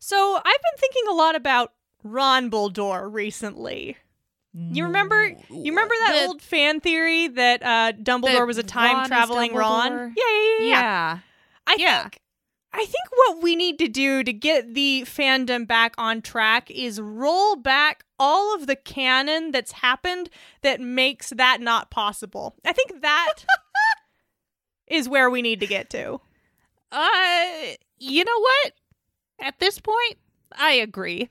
So I've been thinking a lot about Ron Buldor recently. You remember? You remember that The- old fan theory that uh, Dumbledore The was a time is traveling Ron? Dumbledore? Yeah, yeah, yeah. yeah. Yeah. I Yeah. think I think what we need to do to get the fandom back on track is roll back all of the canon that's happened that makes that not possible. I think that is where we need to get to. Uh, you know what? At this point, I agree.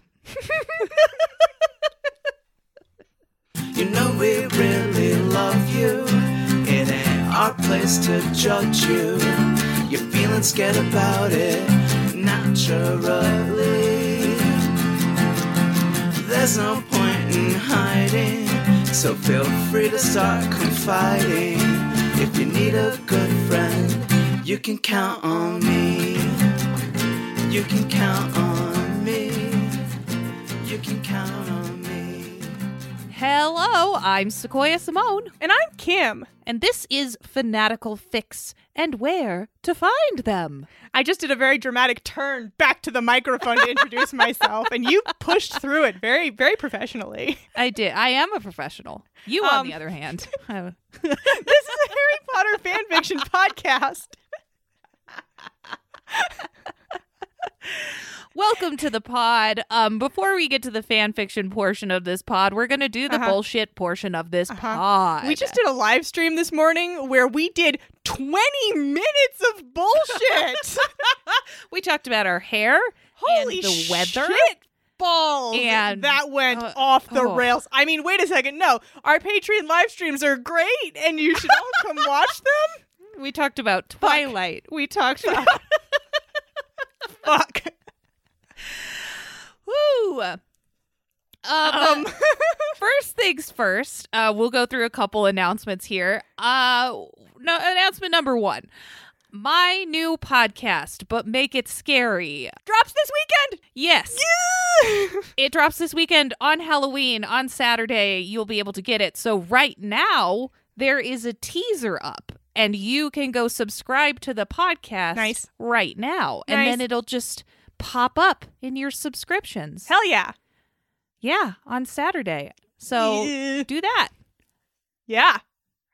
You know we really love you. It ain't our place to judge you. You're feeling scared about it naturally. There's no point in hiding, so feel free to start confiding. If you need a good friend, you can count on me. You can count on me. You can count on me. Hello, I'm Sequoia Simone, And I'm Kim. and this is Fantastic Fics and where to find them. I just did a very dramatic turn back to the microphone to introduce myself, and you pushed through it very, very professionally. I did. I am a professional. You, on Um, the other hand, this is a Harry Potter fan fiction podcast. Welcome to the pod. Um, before we get to the fan fiction portion of this pod, we're gonna do the Uh-huh. bullshit portion of this Uh-huh. pod. We just did a live stream this morning where we did 20 minutes of bullshit. we talked about our hair, Holy and the weather. shit balls. And, that went uh, off the oh. rails. I mean, wait a second. No, our Patreon live streams are great and you should all come watch them. We talked about Twilight. We talked about Fuck. woo. Um, Um, first things first, uh, we'll go through a couple announcements here. Uh, no, announcement number one: my new podcast, but make it scary. drops this weekend. Yes, it drops this weekend on Halloween on Saturday. You'll be able to get it. So right now there is a teaser up. And you can go subscribe to the podcast Nice. right now. And then it'll just pop up in your subscriptions. Hell yeah. Yeah, on Saturday. So Yeah. do that. Yeah.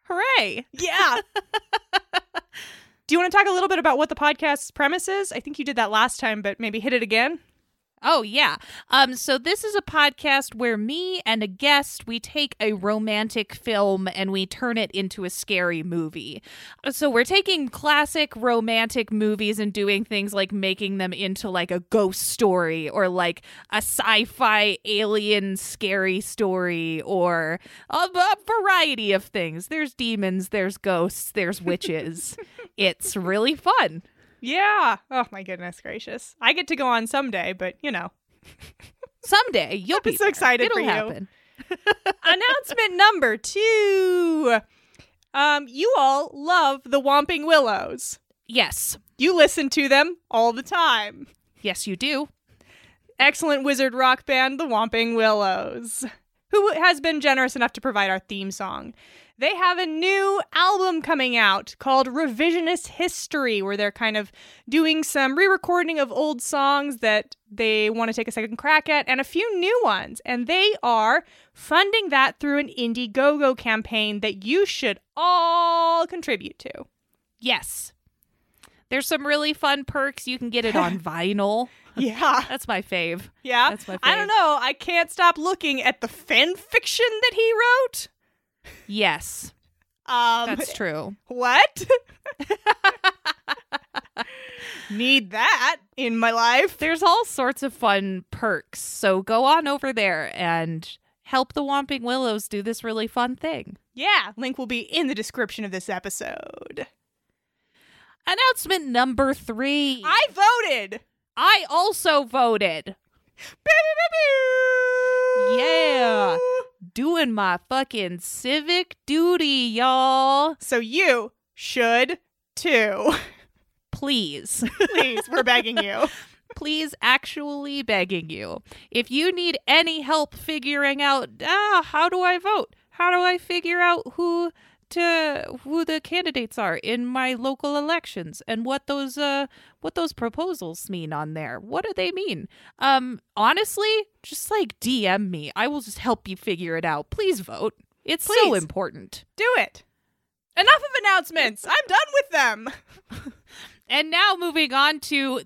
Hooray. Yeah. Do you want to talk a little bit about what the podcast's premise is? I think you did that last time, but maybe hit it again. Oh yeah. Um so this is a podcast where me and a guest we take a romantic film and we turn it into a scary movie. So we're taking classic romantic movies and doing things like making them into like a ghost story or like a sci-fi alien scary story or a, a variety of things. There's demons, there's ghosts, there's witches. it's really fun. Yeah. Oh my goodness gracious. I get to go on someday, but you know. Someday you'll be so there. excited It'll for you. happen. Announcement number two. Um, you all love the Whomping Willows. Yes. You listen to them all the time. Yes, you do. Excellent wizard rock band, the Whomping Willows, who has been generous enough to provide our theme song. They have a new album coming out called Revisionist History, where they're kind of doing some re recording of old songs that they want to take a second crack at, and a few new ones. And they are funding that through an Indiegogo campaign that you should all contribute to. Yes. There's some really fun perks. You can get it on vinyl. Yeah. That's my fave. Yeah. That's my fave. I don't know. I can't stop looking at the fan fiction that he wrote. Yes, Um, that's true. what? Need that in my life. There's all sorts of fun perks. So go on over there and help the Whomping Willows do this really fun thing. Yeah, link will be in the description of this episode. Announcement number three. I voted. I also voted. Yeah. Doing my fucking civic duty, y'all. So you should too. Please. Please, we're begging you. please actually begging you if you need any help figuring out ah how do i vote how do i figure out who to who the candidates are in my local elections and what those uh what those proposals mean on there. What do they mean? Um honestly, just like DM me. I will just help you figure it out. Please vote. It's so important. Do it. Enough of announcements. I'm done with them. And now moving on to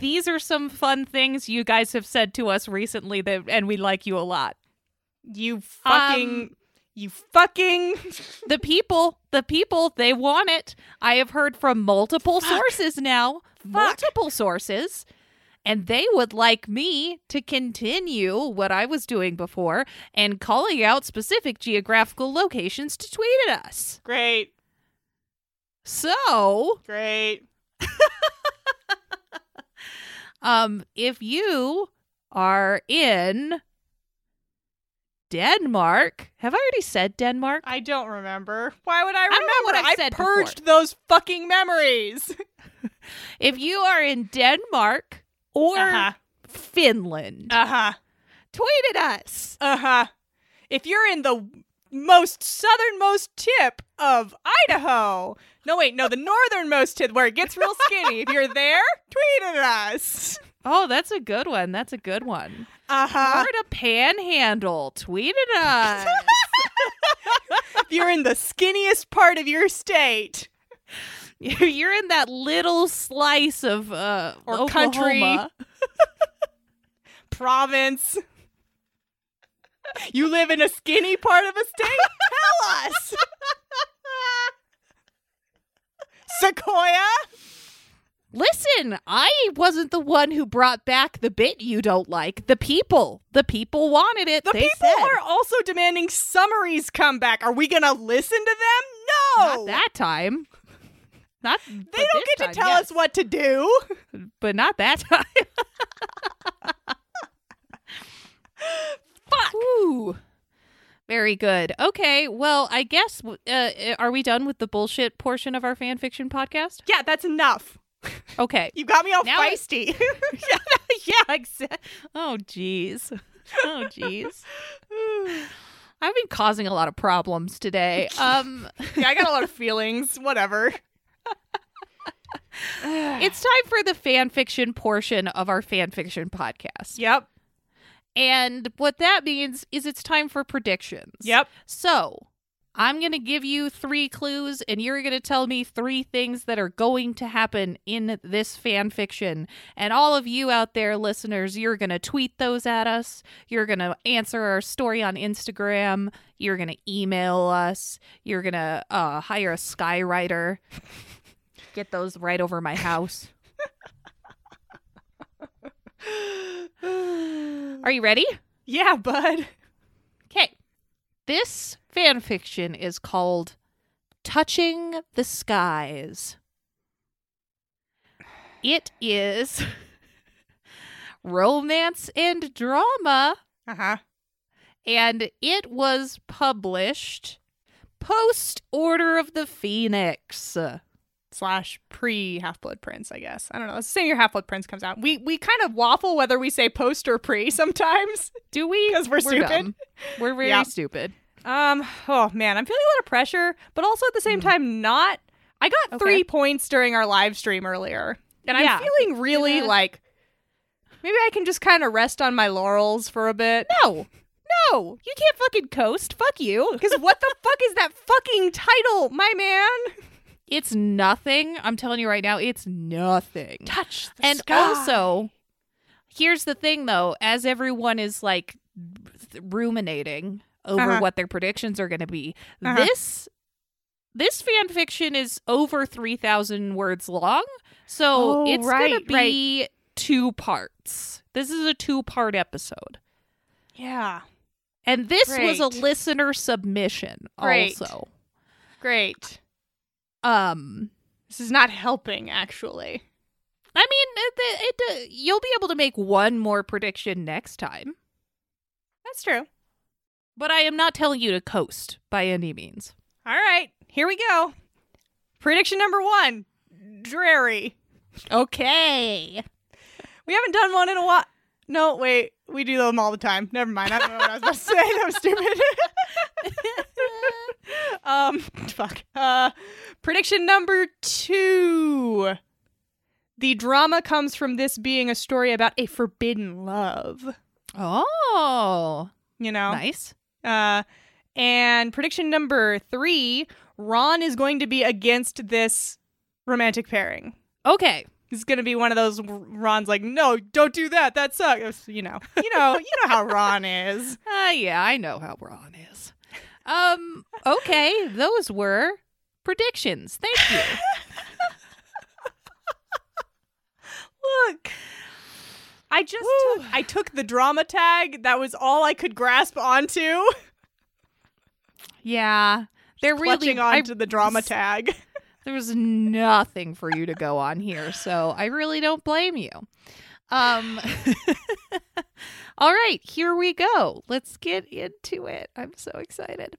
these are some fun things you guys have said to us recently that and we like you a lot. You fucking. Um, you fucking. The people, the people, they want it. I have heard from multiple sources now, multiple sources, and they would like me to continue what I was doing before and calling out specific geographical locations to tweet at us. Great. So, Great. um, if you are in Denmark, have I already said Denmark? I don't remember. Why would I remember? know what I said purged those fucking memories. If you are in Denmark or Uh-huh. Finland, Uh-huh. tweet at us. Uh-huh. If you're in the most southernmost tip of Idaho. No, wait, no, the northernmost tip where it gets real skinny. if you're there, tweet at us. Oh, that's a good one. That's a good one. Uh-huh. Panhandle, tweet at us. if you're in the skinniest part of your state. You're in that little slice of uh, Or country. Province. You live in a skinny part of a state? Tell us. Sequoia? Listen, I wasn't the one who brought back the bit you don't like. The people, the people wanted it. The people said. are also demanding summaries come back. Are we going to listen to them? No. not that time. Not they don't get to tell yes. us what to do. but not that time. Fuck. Ooh. Very good. Okay, well, I guess uh, are we done with the bullshit portion of our fan fiction podcast? Yeah, that's enough. Okay. You got me all Now I- feisty. yeah, exactly. Oh, jeez. Oh, jeez. I've been causing a lot of problems today. Um, yeah, I got a lot of feelings. Whatever. it's time for the fan fiction portion of our fan fiction podcast. Yep. And what that means is it's time for predictions. Yep. So I'm going to give you three clues, and you're going to tell me three things that are going to happen in this fan fiction. And all of you out there, listeners, you're going to tweet those at us. You're going to answer our story on Instagram. You're going to email us. You're going to uh, hire a skywriter. Get those right over my house. Are you ready? Yeah, bud. This fan fiction is called Touching the Skies. It is romance and drama, Uh-huh. and it was published post Order of the Phoenix. Slash pre Half Blood Prince, I guess. I don't know. Let's say your Half Blood Prince comes out. We we kind of waffle whether we say post or pre sometimes. Do we? Because we're stupid. dumb. We're very Yeah. stupid. Um, oh man, I'm feeling a lot of pressure, but also at the same time not. I got. Okay. three points during our live stream earlier, and Yeah. I'm feeling really Yeah. like maybe I can just kind of rest on my laurels for a bit. No, no, you can't fucking coast. Fuck you. Because what the fuck is that fucking title, my man? It's nothing. I'm telling you right now, it's nothing. Touch the and sky. also, here's the thing though, as everyone is like ruminating over Uh-huh. what their predictions are going to be, Uh-huh. this this fan fiction is over 3000 words long. So, Oh, it's going to be two parts. This is a two-part episode. yeah, And this was a listener submission Great. also. great. Um This is not helping, actually. I mean, it, it, it, you'll be able to make one more prediction next time, That's true. but I am not telling you to coast by any means. All right, here we go. Prediction number one: Dreary. Okay. We haven't done one in a while. No, wait. We do them all the time. Never mind. I don't know what I was about to say. That was stupid. um, fuck. Prediction number two. The drama comes from this being a story about a forbidden love. Oh, You know? nice. Uh, and prediction number three Ron is going to be against this romantic pairing. Okay. He's going to be one of those Ron's like, no, don't do that. That sucks. You know, you know, you know how Ron is. Uh, yeah, I know how Ron is. Um, okay, those were predictions. Thank you. Look, I just Woo. took, I took the drama tag. That was all I could grasp onto. Yeah, they're really Clutching I- onto the drama tag. there was nothing for you to go on here, so I really don't blame you. Um All right, here we go. Let's get into it. I'm so excited.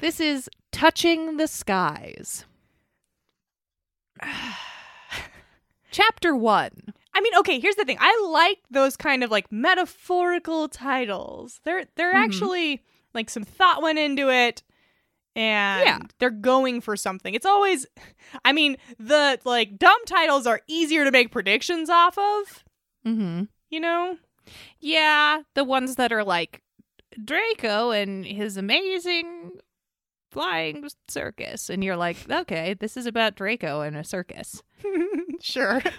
This is Touching the Skies. Chapter 1. I mean, okay, here's the thing. I like those kind of like metaphorical titles. They're they're Mhm. actually like some thought went into it and Yeah. they're going for something. It's always I mean, the like dumb titles are easier to make predictions off of, Mm-hmm. you know? Yeah, the ones that are like Draco and his amazing flying circus and you're like, "Okay, this is about Draco and a circus." sure.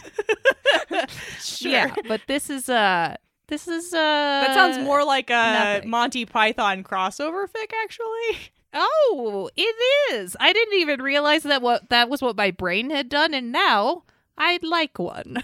sure. Yeah, but this is uh this is uh That sounds more like a nothing. Monty Python crossover fic actually. Oh, it is. I didn't even realize that what that was what my brain had done and now I'd like one.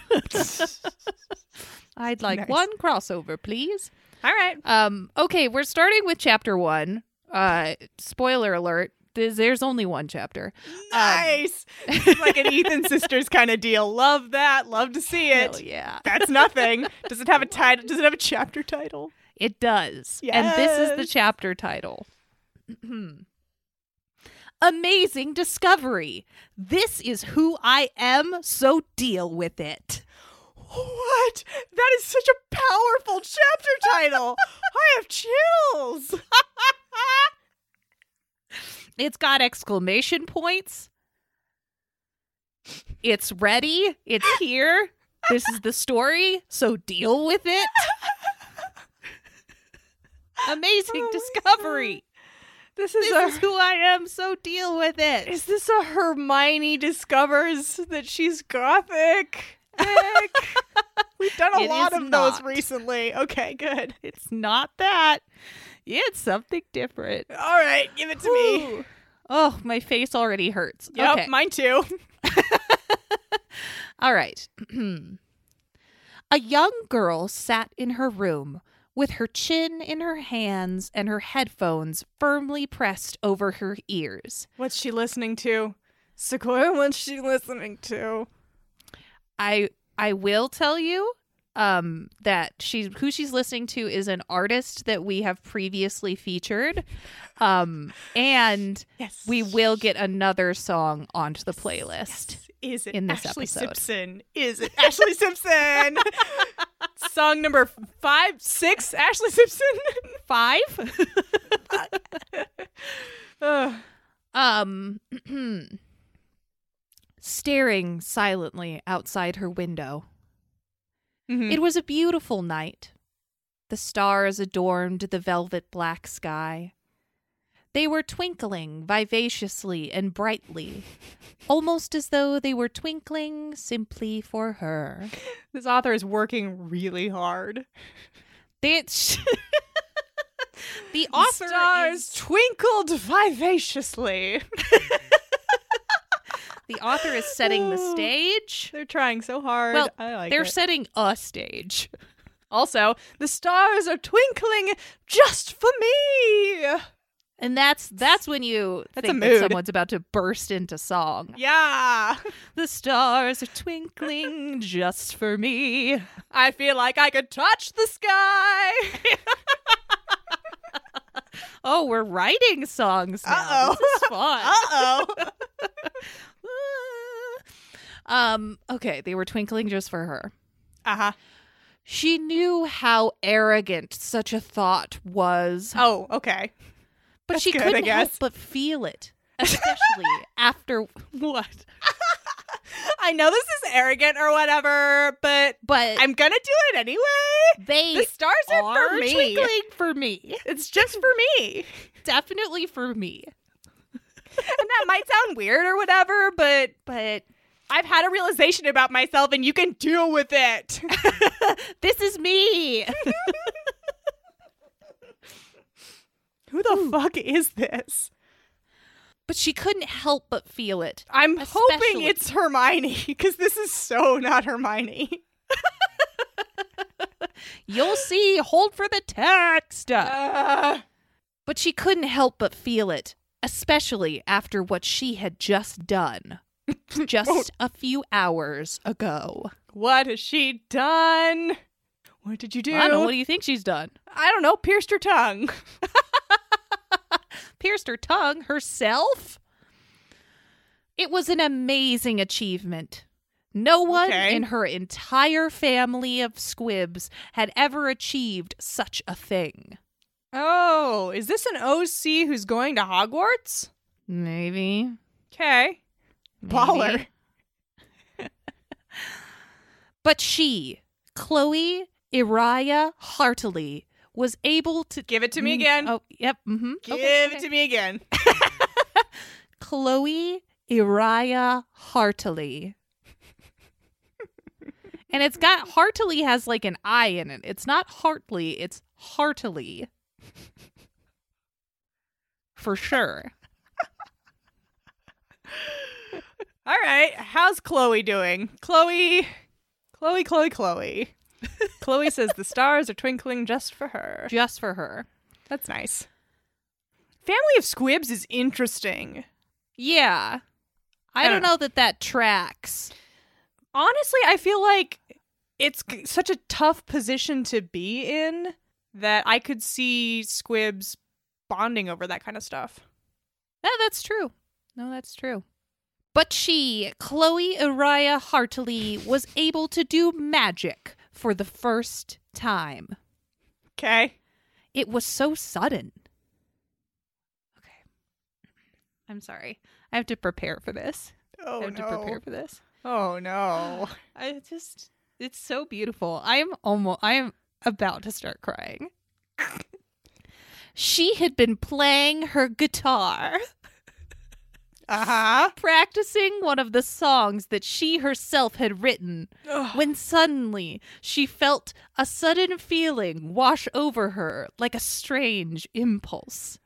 I'd like Nice. one crossover, please. All right. Um okay, we're starting with chapter 1. Uh spoiler alert, there's, only one chapter. Nice. This is like an Ethan sisters kind of deal. Love that. Love to see it. Hell yeah. That's nothing. Does it have a title? Does it have a chapter title? It does. And this is the chapter title. Amazing discovery. This is who I am, so deal with it. What? That is such a powerful chapter title. I have chills. It's got exclamation points. It's ready. It's here. This is the story, so deal with it. Amazing Oh discovery. This is This a. is who I am, so deal with it. is this a Hermione discovers that she's gothic? We've done a It lot of those recently. Okay, good. It's not that. It's something different. All right, give it to me. Oh, my face already hurts. Yep, okay. mine too. All right. A young girl sat in her room with her chin in her hands and her headphones firmly pressed over her ears. What's she listening to? Sequoia, what's she listening to? I I will tell you um that she who she's listening to is an artist that we have previously featured. Um and Yes. we will get another song onto the playlist. Is it in this Ashlee episode. Simpson? Is it Ashlee Simpson? Song number five, six, Ashlee Simpson. 5 Ugh. Um, staring silently outside her window. Mhm. It was a beautiful night. The stars adorned the velvet black sky. They were twinkling vivaciously and brightly, almost as though they were twinkling simply for her. this author is working really hard. It's the author Stars is twinkled vivaciously. The author is setting the stage. They're trying so hard. Well, I like They're it. setting a stage. also, the stars are twinkling just for me. And that's that's when you That's think that someone's about to burst into song. Yeah. The stars are twinkling just for me. I feel like I could touch the sky. Oh, we're writing songs now. Uh-oh. This is fun. Uh-oh. Um, okay, they were twinkling just for her. uh-huh. She knew how arrogant such a thought was, Oh, okay. But That's she good, couldn't help guess. but feel it, especially after What? I know this is arrogant or whatever, but but I'm gonna do it anyway. they The stars are, are for me. twinkling for me. It's just for me. Definitely for me. and that might sound weird or whatever, but but I've had a realization about myself and you can deal with it. This is me. Who the fuck is this? but she couldn't help but feel it. I'm hoping it's Hermione because this is so not Hermione. You'll see. Hold for the text. Uh, But she couldn't help but feel it, especially after what she had just done. just a few hours ago. what has she done? What did you do? I don't know. What do you think she's done? I don't know. Pierced her tongue. Pierced her tongue herself? It was an amazing achievement. No one Okay. in her entire family of squibs had ever achieved such a thing. Oh, is this an OC who's going to Hogwarts? Maybe. Okay. Baller. But she, Chloe Iriah Hartley, was able to Give it to me again. Oh, yep. Mm-hmm. Give it to me again. Chloe Iriah Hartley. and it's got Hartley has like an I in it. It's not Hartley, it's Hartley. For sure. All right. How's Chloe doing? Chloe, Chloe, Chloe, Chloe. Chloe says the stars are twinkling just for her. Just for her. That's nice. Family of Squibs is interesting. Yeah. I, I don't don't know that that tracks. Honestly, I feel like it's such a tough position to be in that I could see Squibs bonding over that kind of stuff. Yeah, that's true. No, that's true. But she, Chloe Uriah Hartley, was able to do magic for the first time. Okay. It was so sudden. Okay. I'm sorry. I have to prepare for this. Oh I have to prepare for this. Oh no. I just it's so beautiful. I am almost I am about to start crying. she had been playing her guitar, Uh huh. practicing one of the songs that she herself had written, when suddenly she felt a sudden feeling wash over her like a strange impulse.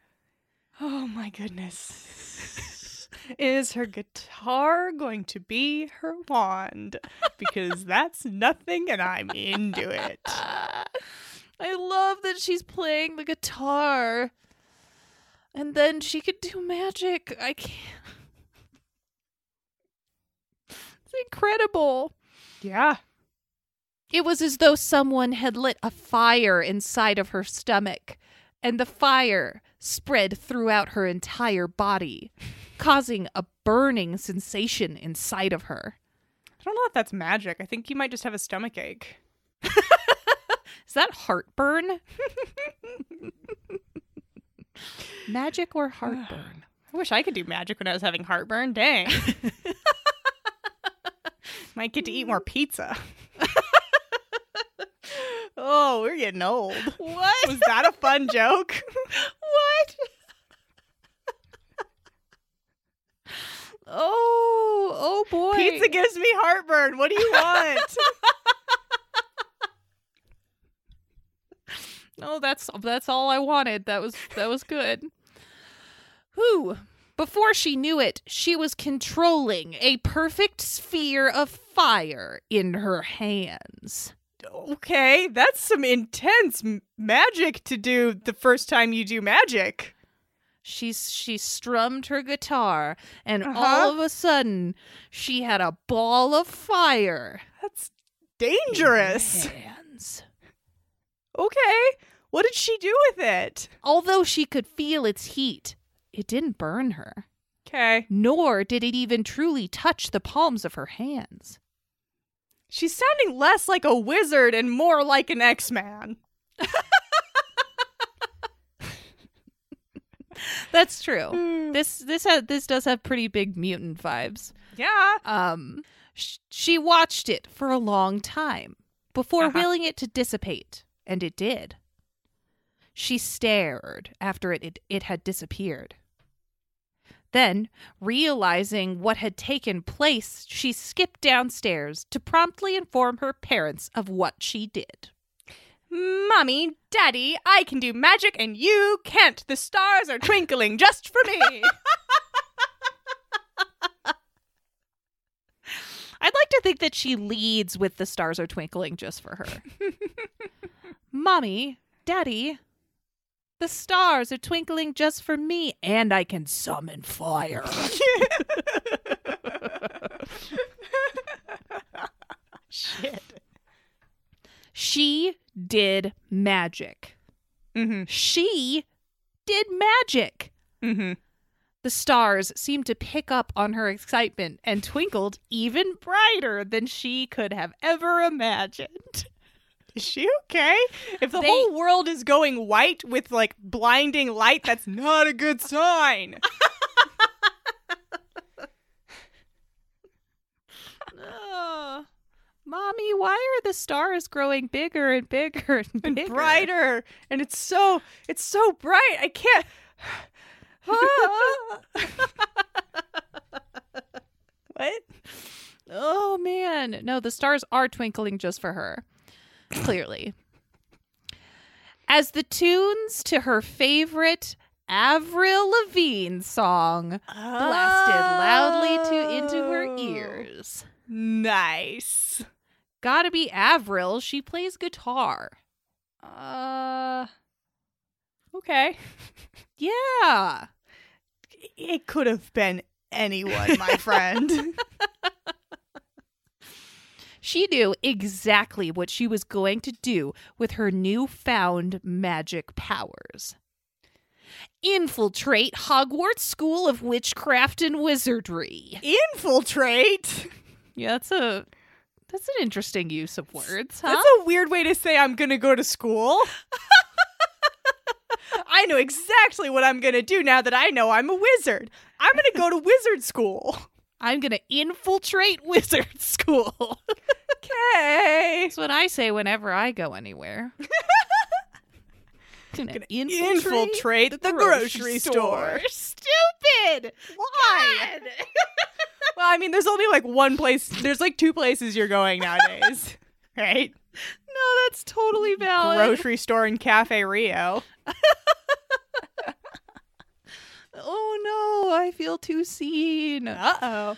Oh my goodness. Is her guitar going to be her wand? Because that's nothing and I'm into it. I love that she's playing the guitar. And then she could do magic. I can't. It's incredible. Yeah. It was as though someone had lit a fire inside of her stomach, and the fire spread throughout her entire body, causing a burning sensation inside of her. I don't know if that's magic. I think you might just have a stomach ache. Is that heartburn? Magic or heartburn? I wish I could do magic when I was having heartburn. Dang. might get to eat more pizza. oh, we're getting old. What? Was that a fun joke? what? oh, oh boy. Pizza gives me heartburn. What do you want? No, that's that's all I wanted. That was that was good. Whew. Before she knew it, she was controlling a perfect sphere of fire in her hands. okay, that's some intense m- magic to do the first time you do magic. She's she strummed her guitar, and Uh-huh. all of a sudden, she had a ball of fire. That's dangerous. hands. Okay, what did she do with it? Although she could feel its heat, it didn't burn her, Okay, nor did it even truly touch the palms of her hands. she's sounding less like a wizard and more like an X Man. That's true. this this ha- this does have pretty big mutant vibes. Yeah. Um, sh- she watched it for a long time before Uh-huh. willing it to dissipate, and it did. She stared after it, it, it had disappeared. Then, realizing what had taken place, she skipped downstairs to promptly inform her parents of what she did. Mommy, Daddy, I can do magic and you can't. The stars are twinkling just for me. I'd like to think that she leads with the stars are twinkling just for her. Mommy, Daddy, the stars are twinkling just for me, and I can summon fire. Shit. she did magic. Mm-hmm. She did magic. Mm-hmm. The stars seemed to pick up on her excitement and twinkled even brighter than she could have ever imagined. Is she okay? If the They- whole world is going white with like blinding light, that's not a good sign. Ugh. Mommy, why are the stars growing bigger and bigger and, and bigger? brighter. And it's so it's so bright. I can't What? Oh man. No, the stars are twinkling just for her. Clearly. As the tunes to her favorite Avril Lavigne song blasted loudly to into her Oh. ears. Nice. Gotta be Avril, she plays guitar. Uh Okay. Yeah. It could have been anyone, my friend. She knew exactly what she was going to do with her newfound magic powers. Infiltrate Hogwarts School of Witchcraft and Wizardry. Infiltrate. Yeah, that's a that's an interesting use of words, huh? That's a weird way to say I'm gonna go to school. I know exactly what I'm gonna do now that I know I'm a wizard. I'm gonna go to wizard school. I'm gonna infiltrate wizard school. Okay. That's what I say whenever I go anywhere. gonna, Gonna infiltrate, infiltrate the, grocery, store. Stupid. Why? well, I mean, there's only like one place. There's like two places you're going nowadays, right? No, that's totally valid. Grocery store and Cafe Rio. Oh no, I feel too seen. Uh oh.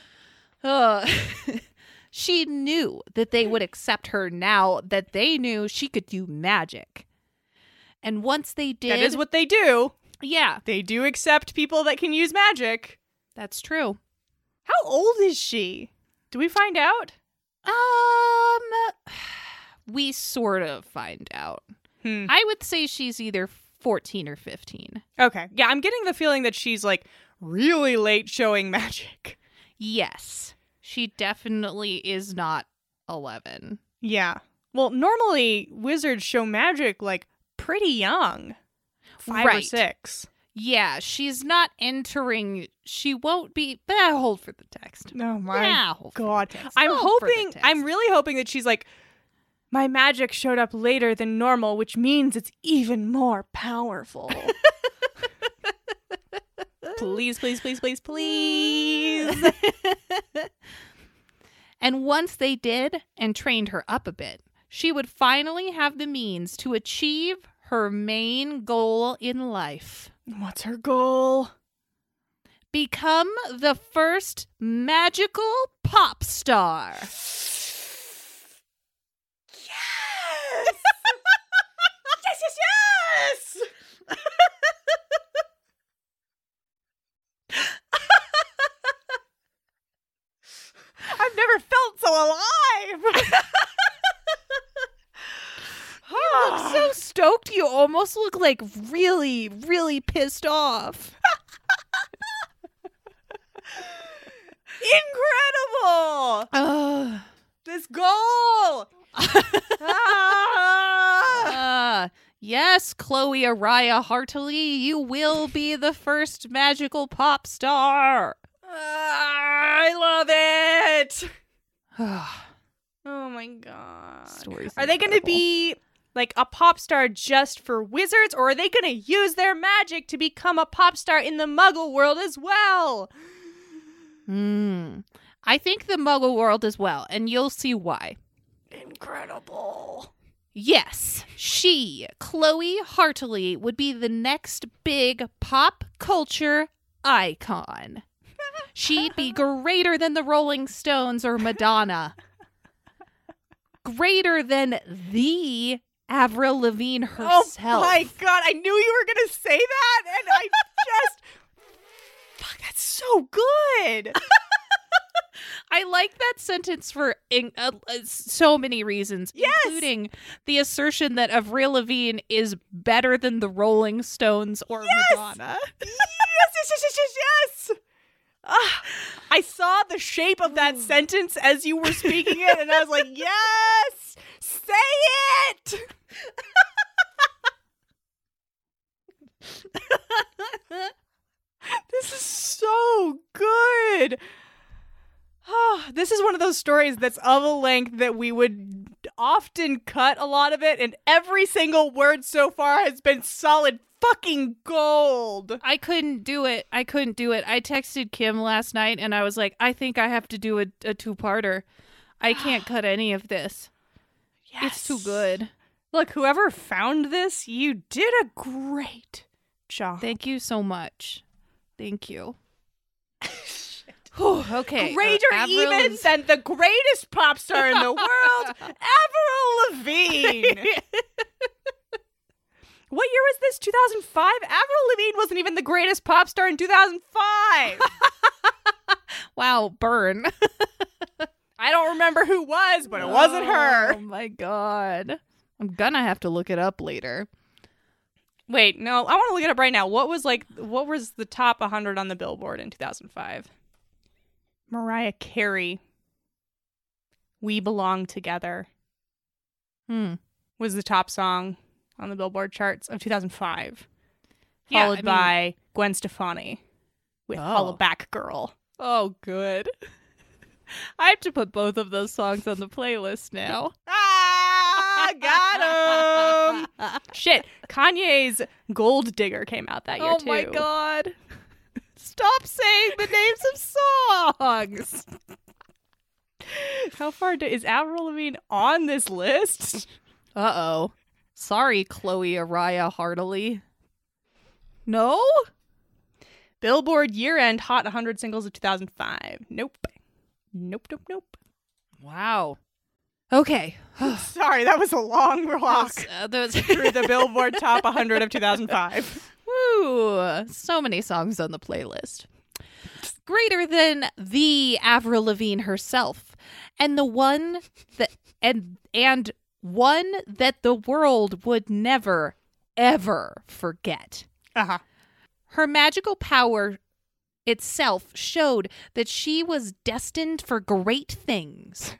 Ugh. she knew that they would accept her now that they knew she could do magic. And once they did, That is what they do. yeah, They do accept people that can use magic. that's true. How old is she? Do we find out? Um, we sort of find out. Hmm. I would say she's either 14 or 15. Okay. Yeah, I'm getting the feeling that she's like really late showing magic. Yes, she definitely is not 11. Yeah. Well, normally wizards show magic like pretty young. Five or six. Yeah, she's not entering. She won't be. But I hold for the text. Oh my Yeah, hold for the god. I'm Hold hoping. I'm really hoping that she's like my magic showed up later than normal, which means it's even more powerful. please, please, please, please, please. and once they did and trained her up a bit, she would finally have the means to achieve her main goal in life What's her goal? become the first magical pop star. Yes! yes, yes! I've never felt so alive. You look so stoked, you almost look like really, really pissed off. Incredible! Ugh. This goal! Ah! Uh, Yes, Chloe Araya Hartley, you will be the first magical pop star. Ah, I love it. Oh my god. Stories. Are they going to be like a pop star just for wizards, or are they going to use their magic to become a pop star in the muggle world as well? Hmm. I think the Muggle world as well, and you'll see why. Incredible. Yes, she, Chloe Hartley, would be the next big pop culture icon. She'd be greater than the Rolling Stones or Madonna. Greater than the Avril Lavigne herself. Oh my god, I knew you were going to say that, and I just. Fuck, that's so good. I like that sentence for in, uh, uh, so many reasons, Yes! including the assertion that Avril Lavigne is better than the Rolling Stones or Yes! Madonna. yes, yes, yes, yes, yes, yes. Ah, I saw the shape of that sentence as you were speaking it, and I was like, yes, say it. this is so good. Ah, this is one of those stories that's of a length that we would often cut a lot of it, and every single word so far has been solid fucking gold. I couldn't do it. I couldn't do it. I texted Kim last night and I was like, I think I have to do a, a two parter. I can't cut any of this. Yes. It's too good. Look, whoever found this, you did a great job. Thank you so much. Thank you. Whew, okay. uh, Greater Avril even than the greatest pop star in the world, Avril Lavigne. what year was this? 2005? Avril Lavigne wasn't even the greatest pop star in 2005. Wow, burn. I don't remember who was, but it wasn't her. Oh my god. I'm gonna have to look it up later. Wait, no, I want to look it up right now. What was like what was the top 100 on the Billboard in 2005? Mariah Carey. We Belong Together Hmm. was the top song on the Billboard charts of 2005. Yeah, Followed I mean- by Gwen Stefani with Oh. Hollaback Girl. Oh, good. I have to put both of those songs on the playlist now. Ah, got him. Shit, Kanye's Gold Digger came out that year oh too. Oh my god. Stop saying the names of songs. How far do, is Avril Lavigne on this list? Uh oh. Sorry, Chloe Araya Heartily. No? Billboard year end Hot 100 singles of 2005. Nope. Nope, nope, nope. Wow. Okay. Sorry, that was a long walk Uh, those through the Billboard Top 100 of 2005. Woo! So many songs on the playlist. Greater than the Avril Lavigne herself, and the one that and and one that the world would never ever forget. Uh-huh. Her magical power itself showed that she was destined for great things.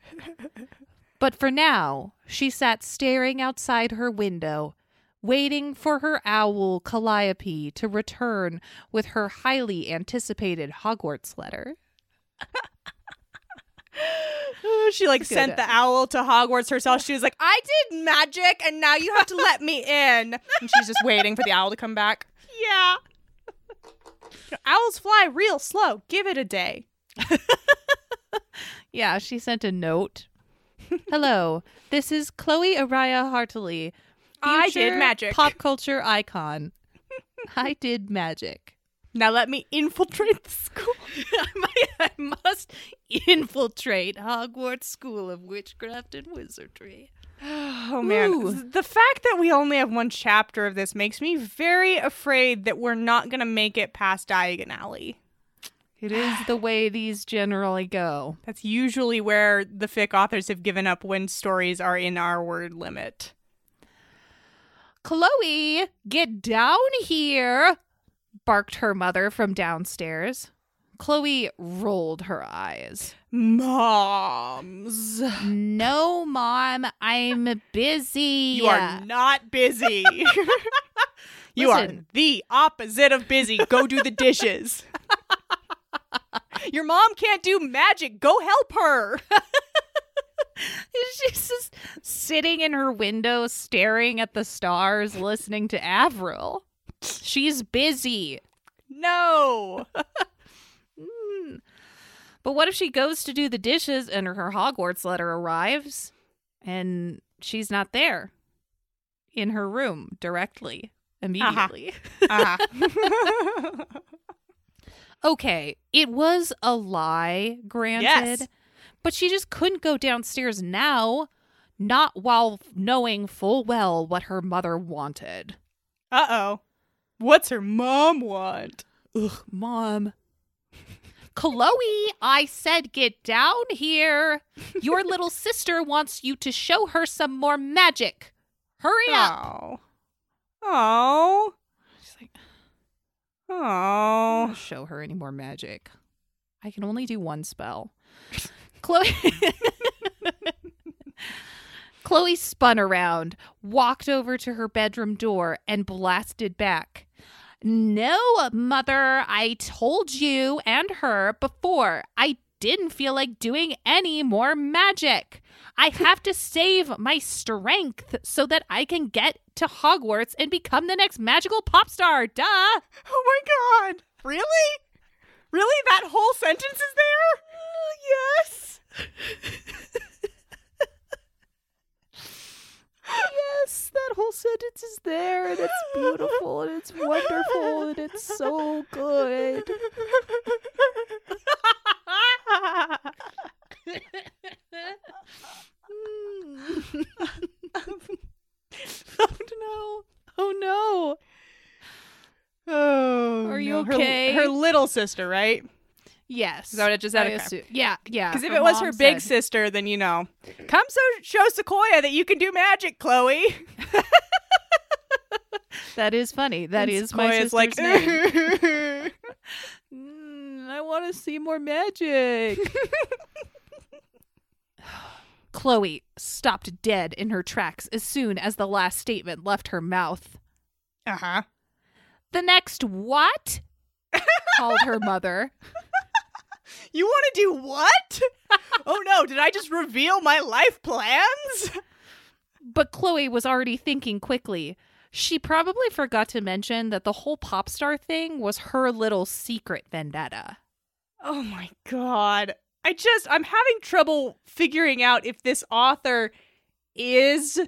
but for now, she sat staring outside her window, waiting for her owl Calliope to return with her highly anticipated Hogwarts letter. She like sent the owl to Hogwarts herself. She was like, "I did magic, and now you have to let me in." And she's just waiting for the owl to come back. Yeah. Owls fly real slow. Give it a day. Yeah, she sent a note. Hello, this is Chloe Araya Hartley. I did magic. Pop culture icon. I did magic. Now let me infiltrate the school. I must infiltrate Hogwarts School of Witchcraft and Wizardry. Oh man, Ooh. the fact that we only have one chapter of this makes me very afraid that we're not gonna make it past Diagon Alley. It is the way these generally go. That's usually where the fic authors have given up when stories are in our word limit. Chloe, get down here, barked her mother from downstairs. Chloe rolled her eyes. Moms. No, mom, I'm busy. You are not busy. you are the opposite of busy. Go do the dishes. Your mom can't do magic. Go help her. She's just sitting in her window, staring at the stars, listening to Avril. She's busy. No. Mm. But what if she goes to do the dishes and her Hogwarts letter arrives and she's not there in her room directly, immediately? Uh-huh. Okay, it was a lie, granted, Yes. But she just couldn't go downstairs now, not while knowing full well what her mother wanted. Uh oh. What's her mom want? Ugh, mom. Chloe, I said get down here. Your little sister wants you to show her some more magic. Hurry up. Oh. Oh. She's like, Oh. show her any more magic. I can only do one spell. Chloe Chloe spun around, walked over to her bedroom door, and blasted back. No, mother, I told you and her before I didn't feel like doing any more magic. I have to save my strength so that I can get to Hogwarts and become the next magical pop star. Duh. Oh my god. Really? Really? That whole sentence is there? yes. Yes, that sentence is there and it's beautiful and it's wonderful and it's so good. oh hmm. no. Oh no. Oh. Are you no. Her- okay? Her, little sister, right? Yes. Is that what it just assume- Yeah, yeah. Because if it was her big said- sister, then you know. Come so show Sequoia that you can do magic, Chloe. That is funny. That And is my sister's like, name. Mm, I want to see more magic. Chloe stopped dead in her tracks as soon as the last statement left her mouth. uh huh. The next what? called her mother. You want to do what? oh no! Did I just reveal my life plans? But Chloe was already thinking quickly. She probably forgot to mention that the whole pop star thing was her little secret vendetta. Oh my god. I just I'm having trouble figuring out if this author is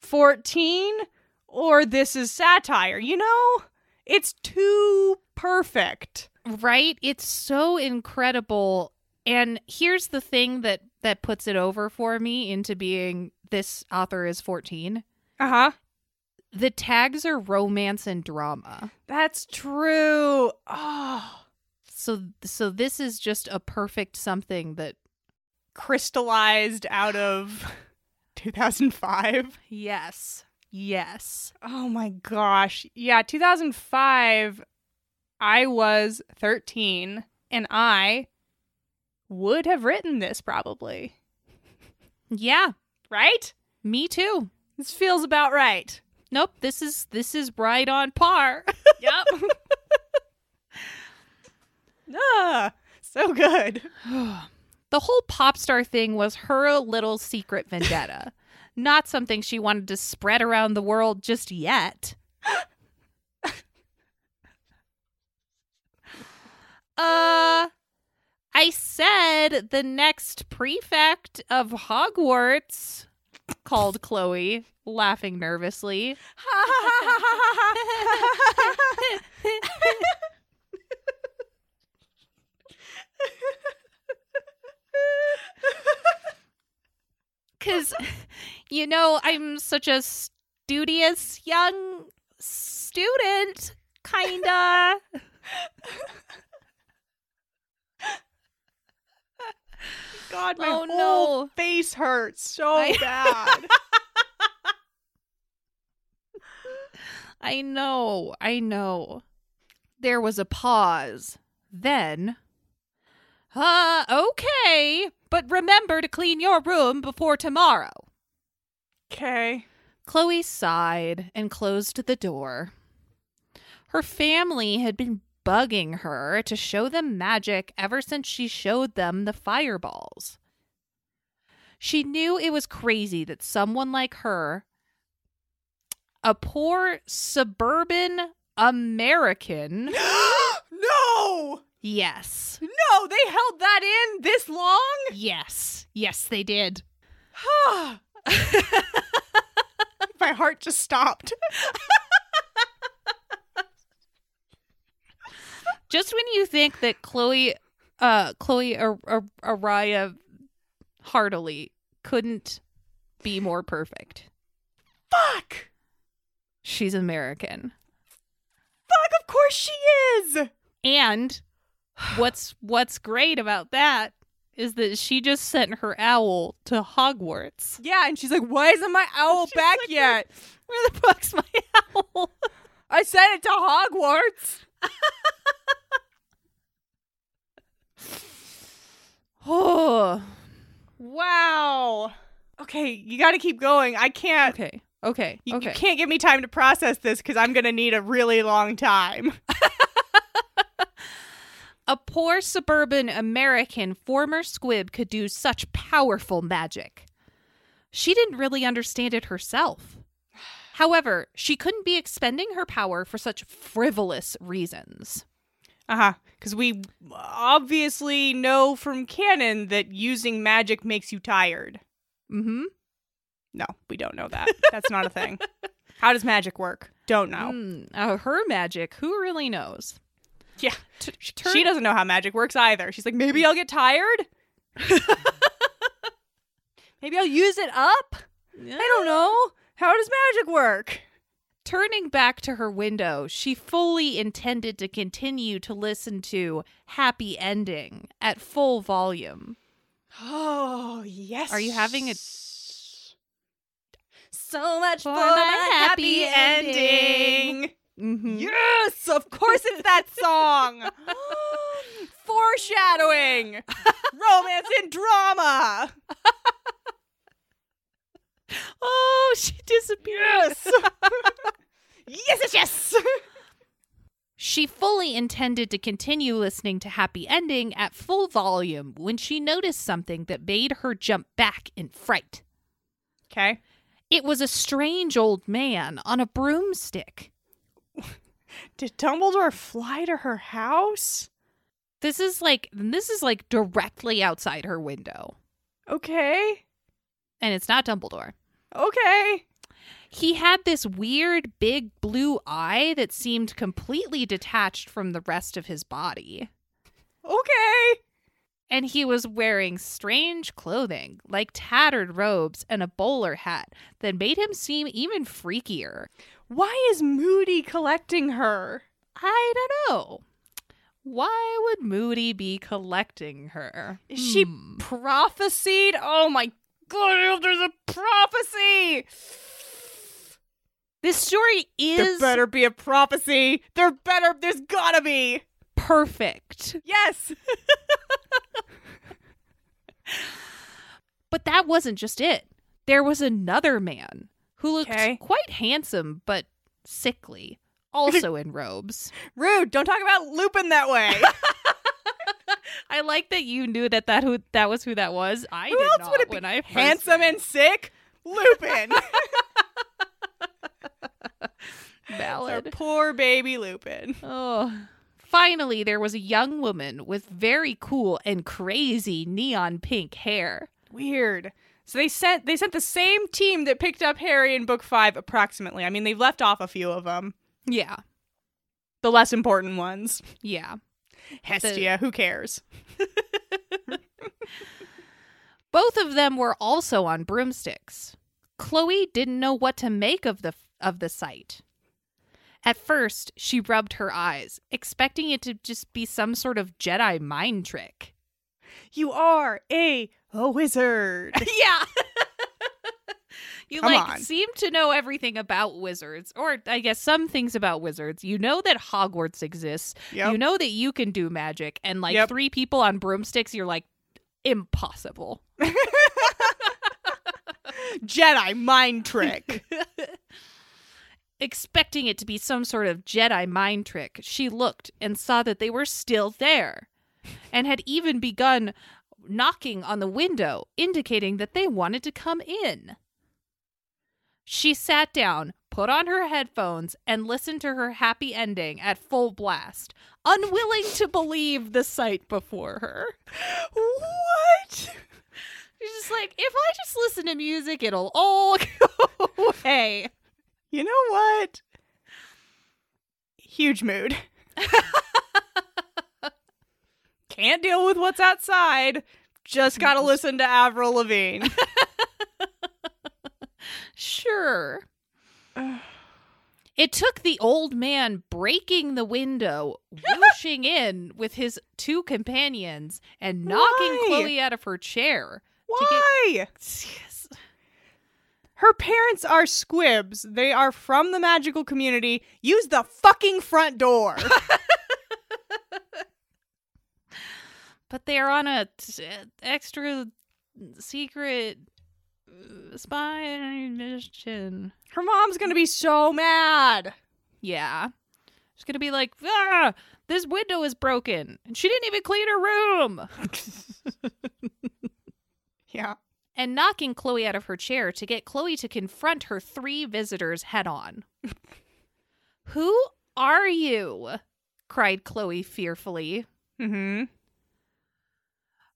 14 or this is satire, you know? It's too perfect. Right? It's so incredible. And here's the thing that that puts it over for me into being this author is 14. Uh-huh. The tags are romance and drama. That's true. Oh, So so this is just a perfect something that crystallized out of 2005. yes. Yes. Oh my gosh. Yeah, 2005 I was 13 and I would have written this probably. Yeah, Right? me too. This feels about right. Nope, this is this is right on par. Yep. ah, so good. the whole pop star thing was her little secret vendetta, not something she wanted to spread around the world just yet. uh I said the next prefect of Hogwarts called Chloe, laughing nervously. Cause you know, I'm such a studious young student, kinda. God, my Oh, whole no. face hurts so I- bad. I know, I know. There was a pause. Then Uh, okay. But remember to clean your room before tomorrow. Okay. Chloe sighed and closed the door. Her family had been bugging her to show them magic ever since she showed them the fireballs. She knew it was crazy that someone like her, a poor suburban American, no! yes, No, they held that in this long? yes, yes, they did. My heart just stopped. Just when you think that Chloe, uh, Chloe Ar- Ar- Araya heartily couldn't be more perfect. Fuck! She's American. Fuck, of course she is! And what's what's great about that is that she just sent her owl to Hogwarts. Yeah, and she's like, why isn't my owl She's back like, yet? Where the fuck's my owl? I sent it to Hogwarts. oh. Wow. Okay, you got to keep going. I can't. Okay. Okay. You, okay. you can't give me time to process this because I'm going to need a really long time. A poor suburban American former squib could do such powerful magic. She didn't really understand it herself. However, she couldn't be expending her power for such frivolous reasons. Uh huh. Because we obviously know from canon that using magic makes you tired. Mm-hmm. No, we don't know that. That's not a thing. How does magic work? Don't know. Mm, uh, her magic, who really knows? Yeah. T- She doesn't know how magic works either. She's like, maybe I'll get tired. maybe I'll use it up. I don't know. How does magic work? Turning back to her window, she fully intended to continue to listen to Happy Ending at full volume. Oh, yes. Are you having a- so much For for, my happy happy ending? Mm-hmm. Yes, of course it's that song. Foreshadowing. Romance and drama. Oh, she disappeared. Yes. yes, yes, yes. She fully intended to continue listening to Happy Ending at full volume when she noticed something that made her jump back in fright. Okay. It was a strange old man on a broomstick. Did Dumbledore fly to her house? This is like this is like directly outside her window. Okay. And it's not Dumbledore. Okay. He had this weird big blue eye that seemed completely detached from the rest of his body. Okay. And he was wearing strange clothing, like tattered robes and a bowler hat that made him seem even freakier. Why is Moody collecting her? I don't know. Why would Moody be collecting her? Is she Hmm. prophesied? Oh my god, there's a prophecy! This story There is better be a prophecy. There better, there's gotta be. perfect. Yes. But that wasn't just it. There was another man who looked Okay. quite handsome but sickly, also in robes. Rude. Don't talk about Lupin that way. I like that you knew that that who that was who that was. I Who did else not would it be? I Handsome and sick? Lupin. Our ballad. poor baby Lupin. Oh. Finally, there was a young woman with very cool and crazy neon pink hair. Weird. So they sent they sent the same team that picked up Harry in book 5 approximately. I mean, they've left off a few of them. Yeah. The less important ones. Yeah. Hestia, who cares? Both of them were also on broomsticks. Chloe didn't know what to make of the of the sight. At first, she rubbed her eyes, expecting it to just be some sort of Jedi mind trick. You are a, a wizard. yeah. You Come like on. seem to know everything about wizards, or I guess some things about wizards. You know that Hogwarts exists. Yep. You know that you can do magic, and like Yep. three people on broomsticks, you're like impossible. Jedi mind trick. Expecting it to be some sort of Jedi mind trick, she looked and saw that they were still there, and had even begun knocking on the window, indicating that they wanted to come in. She sat down, put on her headphones, and listened to her happy ending at full blast, unwilling to believe the sight before her. what? She's just like, if I just listen to music, it'll all go away. You know what? Huge mood. Can't deal with what's outside. Just gotta listen to Avril Lavigne. Sure. It took the old man breaking the window, whooshing in with his two companions, and knocking Why? Chloe out of her chair. Why? Her parents are squibs. They are from the magical community. Use the fucking front door. But they're on a t- extra secret uh, spy mission. Her mom's gonna be so mad. Yeah. She's going to be like, ah, this window is broken. And she didn't even clean her room. Yeah. And knocking Chloe out of her chair to get Chloe to confront her three visitors head on. Who are you? cried Chloe fearfully. Mm-hmm.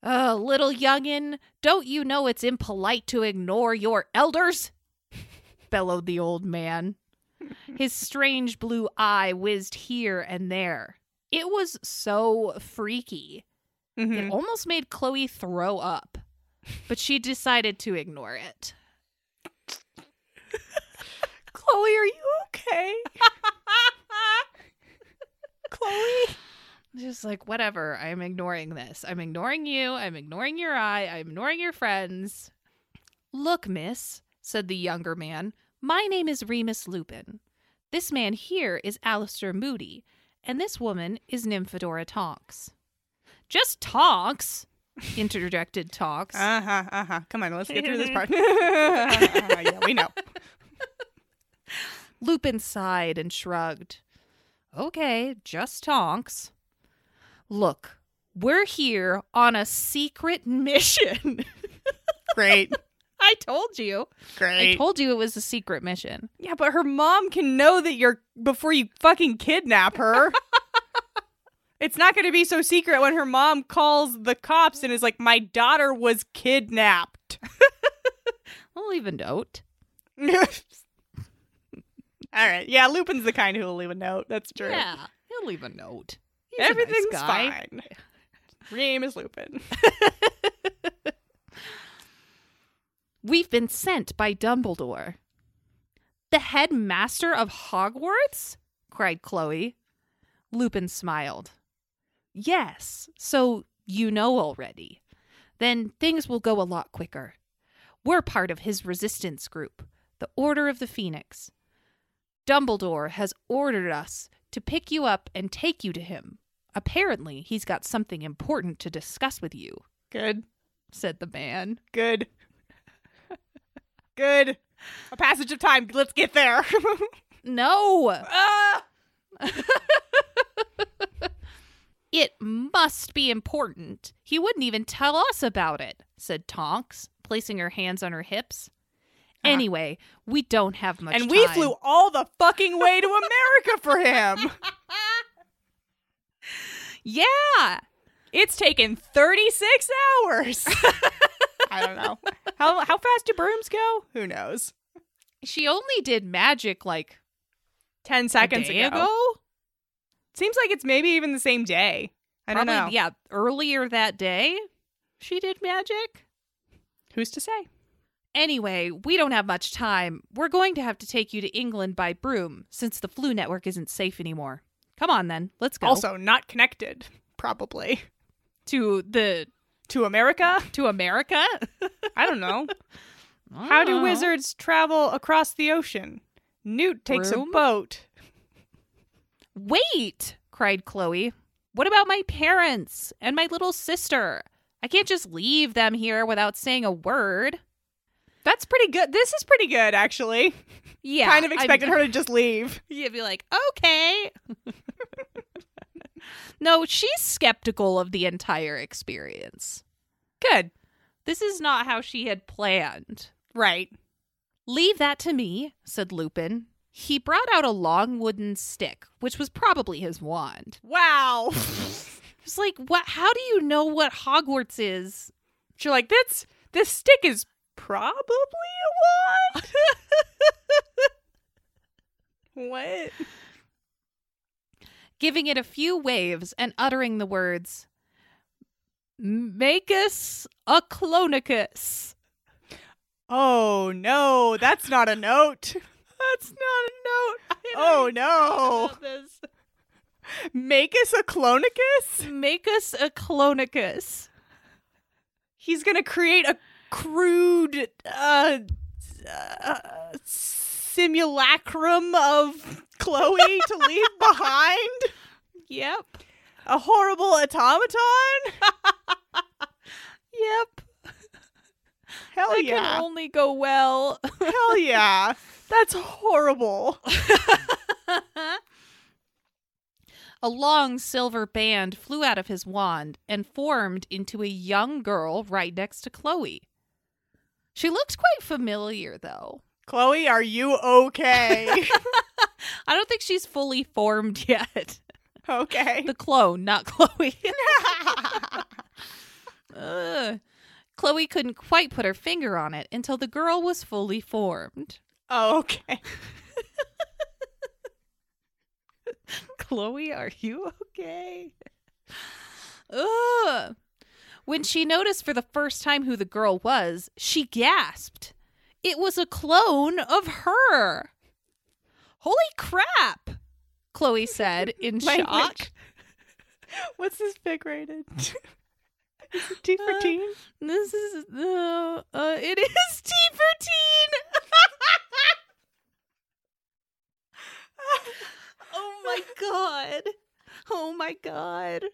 Oh, little youngin', don't you know it's impolite to ignore your elders? bellowed the old man. His strange blue eye whizzed here and there. It was so freaky. Mm-hmm. It almost made Chloe throw up, but she decided to ignore it. Chloe, are you okay? Chloe? Just like, whatever, I'm ignoring this. I'm ignoring you. I'm ignoring your eye. I'm ignoring your friends. Look, miss, said the younger man, my name is Remus Lupin. This man here is Alistair Moody, and this woman is Nymphadora Tonks. Just Tonks, interjected Tonks. Uh-huh, uh-huh. Come on, let's get through this part. yeah, we know. Lupin sighed and shrugged. Okay, just Tonks. Look, we're here on a secret mission. Great. I told you. Great. I told you it was a secret mission. yeah, but her mom can know that you're before you fucking kidnap her. it's not going to be so secret when her mom calls the cops and is like, "My daughter was kidnapped." I'll leave a note. All right. Yeah, Lupin's the kind who will leave a note. That's true. Yeah, he'll leave a note. He's a nice Everything's guy. fine. is Lupin. We've been sent by Dumbledore. The headmaster of Hogwarts? cried Chloe. Lupin smiled. Yes, so you know already. Then things will go a lot quicker. We're part of his resistance group, the Order of the Phoenix. Dumbledore has ordered us to pick you up and take you to him. Apparently, he's got something important to discuss with you, Good. said the man. Good. Good. A passage of time. Let's get there. No! ah! It must be important. He wouldn't even tell us about it, said Tonks, placing her hands on her hips. Ah. Anyway, we don't have much and we time. flew all the fucking way to America for him. Yeah. It's taken 36 hours. I don't know. How how fast do brooms go? Who knows? She only did magic like 10 a seconds ago. ago. Seems like it's maybe even the same day. I don't Probably, know. yeah, earlier that day she did magic. Who's to say? Anyway, we don't have much time. We're going to have to take you to England by broom since the Floo network isn't safe anymore. Come on then, let's go. Also not connected, probably. to the To America? to America. I don't know. How do Oh. wizards travel across the ocean? Newt takes Broom? a boat. Wait, cried Chloe. What about my parents and my little sister? I can't just leave them here without saying a word. That's pretty good. This is pretty good, actually. Yeah. kind of expected her to just leave. You'd be like, okay. no, she's skeptical of the entire experience. Good. This is not how she had planned. Right. Leave that to me, said Lupin. He brought out a long wooden stick, which was probably his wand. Wow. It's like, what? How do you know what Hogwarts is? She's like, this this stick is probably a wand. what? Giving it a few waves and uttering the words, "Make us a clonicus." Oh no, that's not a note. That's not a note. Oh no. Make us a clonicus? Make us a clonicus. He's gonna create a crude uh, uh simulacrum of Chloe to leave behind. Yep. A horrible automaton? Yep. Hell That yeah. can only go well. Hell yeah. That's horrible. a long silver band flew out of his wand and formed into a young girl right next to Chloe. She looked quite familiar, though. Chloe, are you okay? I don't think she's fully formed yet. okay. The clone, not Chloe. Ugh. Chloe couldn't quite put her finger on it until the girl was fully formed. okay. Chloe, are you okay? Ugh. When she noticed for the first time who the girl was, she gasped. It was a clone of her. Holy crap, Chloe said in shock. What's this fic rated? is it T for Uh, teen? This is uh, uh it is T for teen. oh my god. Oh my god.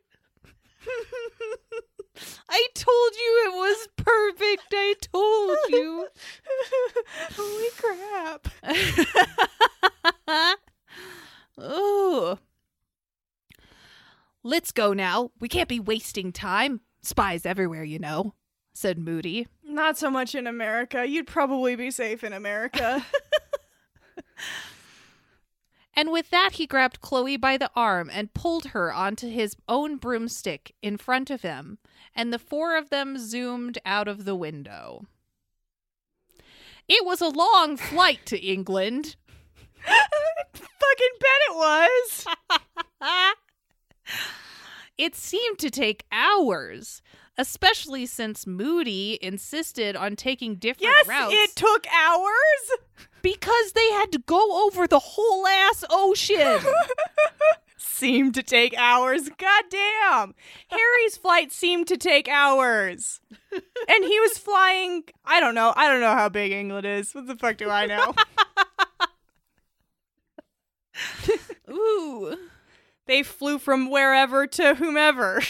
I told you it was perfect. I told you. Holy crap. oh. Let's go now. We can't be wasting time. Spies everywhere, you know, said Moody. Not so much in America. You'd probably be safe in America. And with that, he grabbed Chloe by the arm and pulled her onto his own broomstick in front of him, and the four of them zoomed out of the window. It was a long flight to England. Fucking bet it was. it seemed to take hours, especially since Moody insisted on taking different Yes, routes it took hours. because they had to go over the whole ass ocean. seemed to take hours. God damn. Harry's flight seemed to take hours. And he was flying, I don't know. I don't know how big England is. What the fuck do I know? Ooh. They flew from wherever to whomever.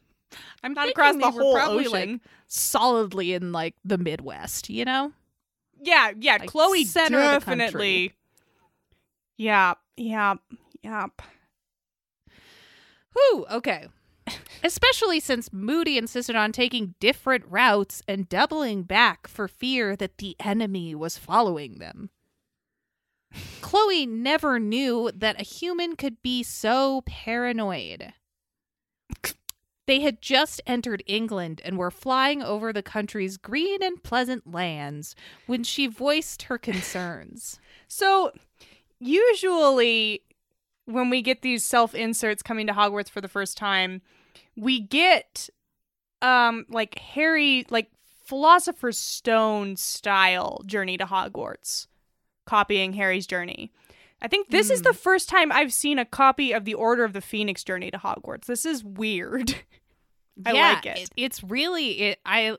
I'm Not across the whole probably ocean. like solidly in like the Midwest, you know? Yeah, yeah. Like, Chloe center of the definitely. Yeah, yeah, yeah. Whew, okay. Especially since Moody insisted on taking different routes and doubling back for fear that the enemy was following them. Chloe never knew that a human could be so paranoid. They had just entered England and were flying over the country's green and pleasant lands when she voiced her concerns. So, usually, when we get these self inserts coming to Hogwarts for the first time, we get um like Harry like Philosopher's Stone style journey to Hogwarts, copying Harry's journey. I think this is the first time I've seen a copy of the Order of the Phoenix journey to Hogwarts. This is weird. I Yeah, like it. It's really it. I.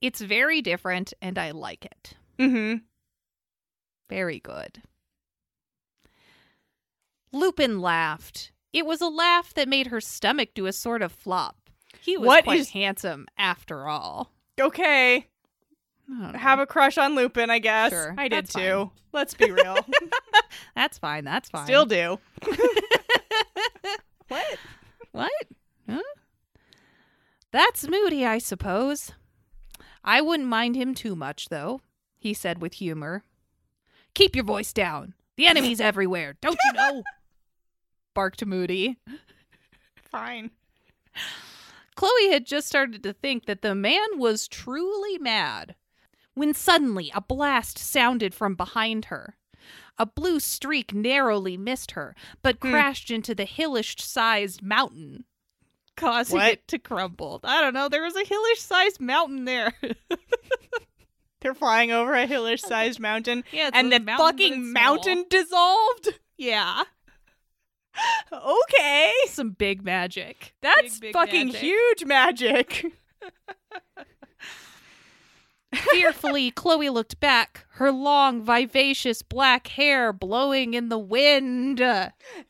It's very different, and I like it. Mm-hmm. Very good. Lupin laughed. It was a laugh that made her stomach do a sort of flop. He was What quite is- handsome after all. Okay. I don't know. Have a crush on Lupin, I guess. Sure, I did that's too. Let's be real. That's fine. That's fine. Still do. what? What? Huh? That's moody, I suppose. I wouldn't mind him too much, though, he said with humor. Keep your voice down. The enemy's everywhere, don't you know? barked Moody. Fine. Chloe had just started to think that the man was truly mad when suddenly a blast sounded from behind her. A blue streak narrowly missed her, but Hmm. crashed into the hillish sized mountain, causing What? it to crumble. I don't know, there was a hillish sized mountain there. They're flying over a hillish sized mountain. yeah, and the mountain, fucking mountain dissolved? Yeah. Okay. Some big magic. That's Big, big fucking magic. huge magic. Fearfully, Chloe looked back, her long, vivacious black hair blowing in the wind.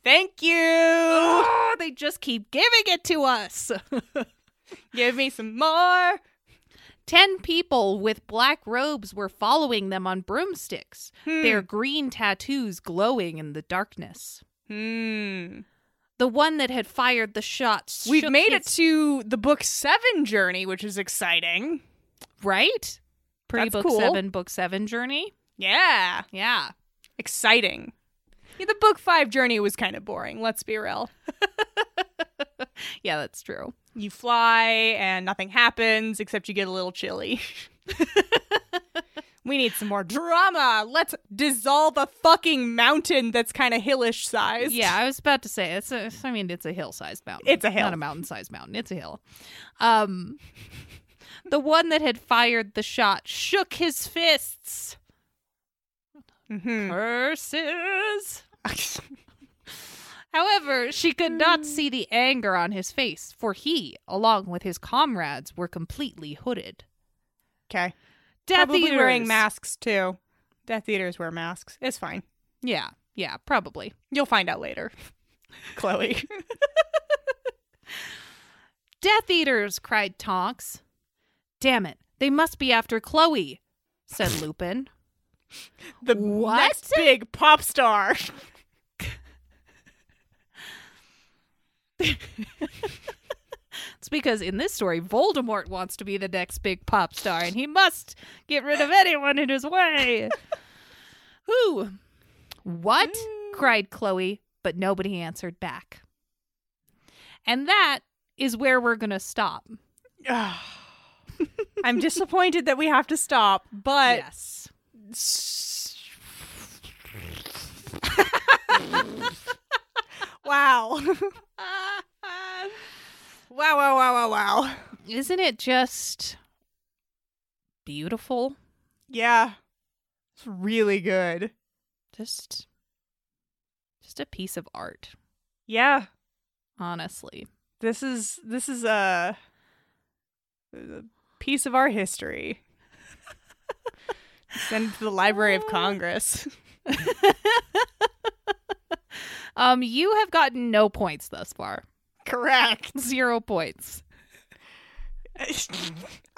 Thank you. Oh, they just keep giving it to us. Give me some more. Ten people with black robes were following them on broomsticks, Hmm. their green tattoos glowing in the darkness. Hmm. The one that had fired the shots. We've made it to the book seven journey, which is exciting. right. Pre book cool. seven, book seven journey. Yeah. Yeah. Exciting. Yeah, the book five journey was kind of boring, let's be real. Yeah, that's true. You fly and nothing happens except you get a little chilly. we need some more drama. Let's dissolve a fucking mountain that's kind of hillish sized. Yeah, I was about to say it's a. I mean, it's a hill-sized mountain. It's a hill. not a mountain-sized mountain. It's a hill. Um, the one that had fired the shot shook his fists. hmm Curses. However, she could not see the anger on his face, for he, along with his comrades, were completely hooded. Okay. Death Probably wearing masks too. Death Eaters wear masks. It's fine. Yeah, yeah, probably. You'll find out later. Chloe. Death Eaters! cried Tonks. Damn it, they must be after Chloe, said Lupin. the What? next big pop star. It's because in this story, Voldemort wants to be the next big pop star, and he must get rid of anyone in his way. Who? What? Mm. cried Chloe, but nobody answered back. And that is where we're going to stop. Ah. I'm disappointed that we have to stop, but yes. wow. wow, wow, wow, wow, wow. Isn't it just beautiful? Yeah. It's really good. Just just a piece of art, Yeah. honestly. This is this is a, a piece of our history. Send it to the Library of Congress. Um you have gotten no points thus far. Correct. Zero points.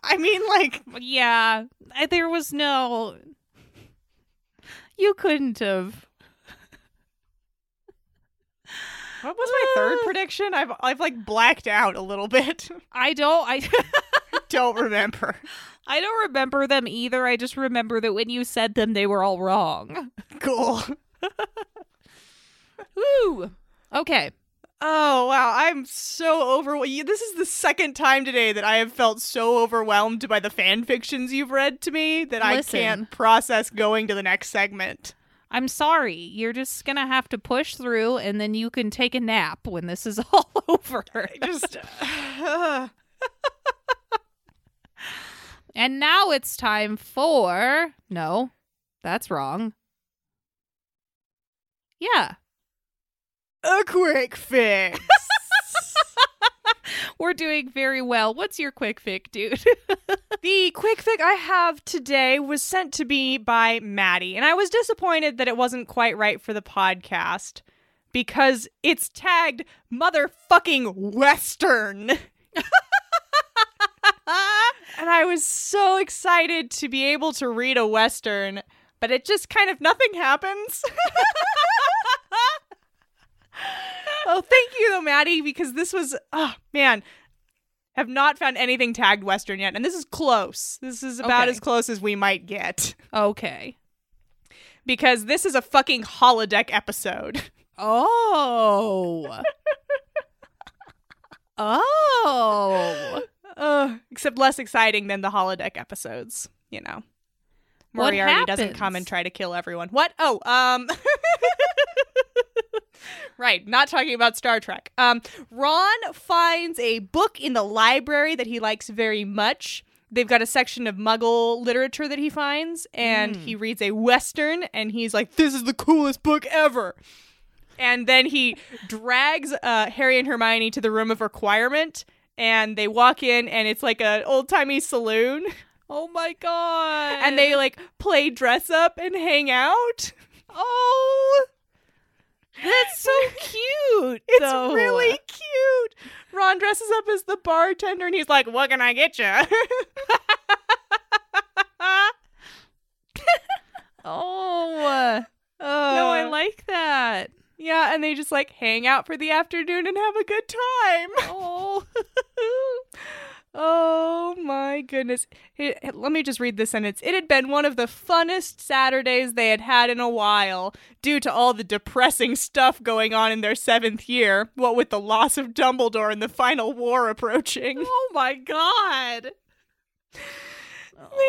I mean, like, Yeah, I, there was no. You couldn't have. what was my third prediction? I've I've like blacked out a little bit. I don't. I. Don't remember. I don't remember them either. I just remember that when you said them, they were all wrong. Cool. Woo. Okay. Oh wow, I'm so overwhelmed. This is the second time today that I have felt so overwhelmed by the fan fictions you've read to me that Listen. I can't process going to the next segment. I'm sorry. You're just gonna have to push through, and then you can take a nap when this is all over. Just uh, And now it's time for. No, that's wrong. Yeah. a quick fix. We're doing very well. What's your quick fic, dude? The quick fic I have today was sent to me by Maddie, and I was disappointed that it wasn't quite right for the podcast because it's tagged motherfucking Western. and I was so excited to be able to read a Western, but it just kind of nothing happens. oh, thank you though, Maddie, because this was oh man. Have not found anything tagged Western yet, and this is close. This is about Okay. as close as we might get. okay. Because this is a fucking holodeck episode. Oh. oh. Uh, except less exciting than the holodeck episodes, you know. What Moriarty doesn't come and try to kill everyone. What? Oh, um Right, not talking about Star Trek. Um Ron finds a book in the library that he likes very much. They've got a section of muggle literature that he finds and Hmm. he reads a western and he's like this is the coolest book ever. And then he drags uh, Harry and Hermione to the room of requirement and they walk in and it's like an old-timey saloon Oh my god. and they like play dress up and hang out. Oh. That's so cute. It's though. really cute. Ron dresses up as the bartender and he's like, "What can I get you?" Oh. no, I oh. like that. Yeah, and they just like hang out for the afternoon and have a good time. Oh. Oh my goodness. It- it- let me just read this sentence. It had been one of the funnest Saturdays they had had in a while, due to all the depressing stuff going on in their seventh year, what with the loss of Dumbledore and the final war approaching. oh my god. They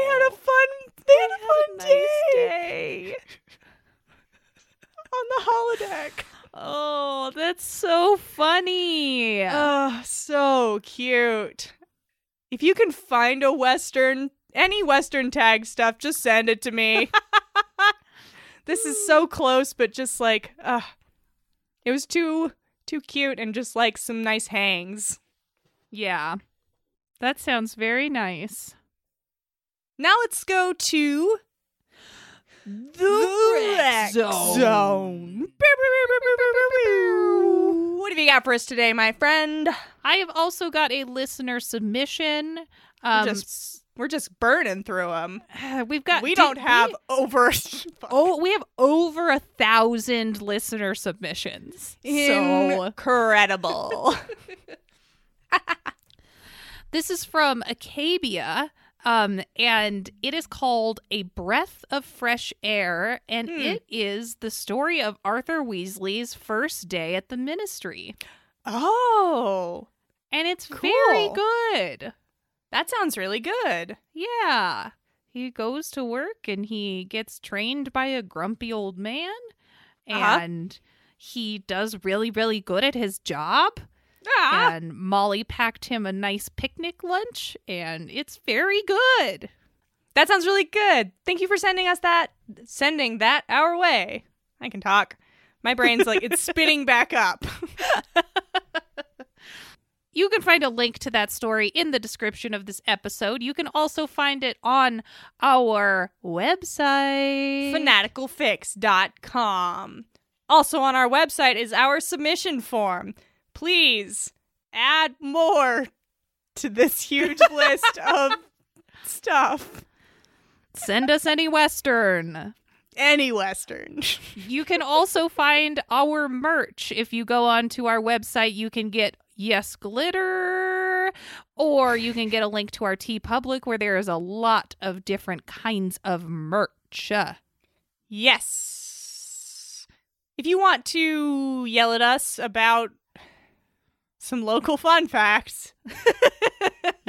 had a fun they had a fun nice day, day. on the holodeck. Oh, that's so funny. Oh, so cute. If you can find a Western, any Western tag stuff, just send it to me. this is so close, but just like, uh, it was too too cute and just like some nice hangs. yeah. That sounds very nice. Now let's go to The Rec Zone. What have you got for us today, my friend? I have also got a listener submission. Um, we're just we're just burning through them. we've got we don't have we- over. oh, we have over a thousand listener submissions. So incredible. this is from Acabia. Um, and it is called A Breath of Fresh Air, and Hmm. it is the story of Arthur Weasley's first day at the ministry. oh, And it's very good. that sounds really good. Yeah. He goes to work and he gets trained by a grumpy old man. Uh-huh. And he does really, really good at his job. Ah, And Molly packed him a nice picnic lunch, and it's very good. that sounds really good. Thank you for sending us that. Sending that our way. I can talk. My brain's like it's spinning back up. You can find a link to that story in the description of this episode. You can also find it on our website. fantasticfics.com. Also on our website is our submission form. Please add more to this huge list of stuff. Send us any Western. Any Western. You can also find our merch. If you go onto our website, you can get Yes Glitter, or you can get a link to our TeePublic where there is a lot of different kinds of merch. Yes. If you want to yell at us about some local fun facts,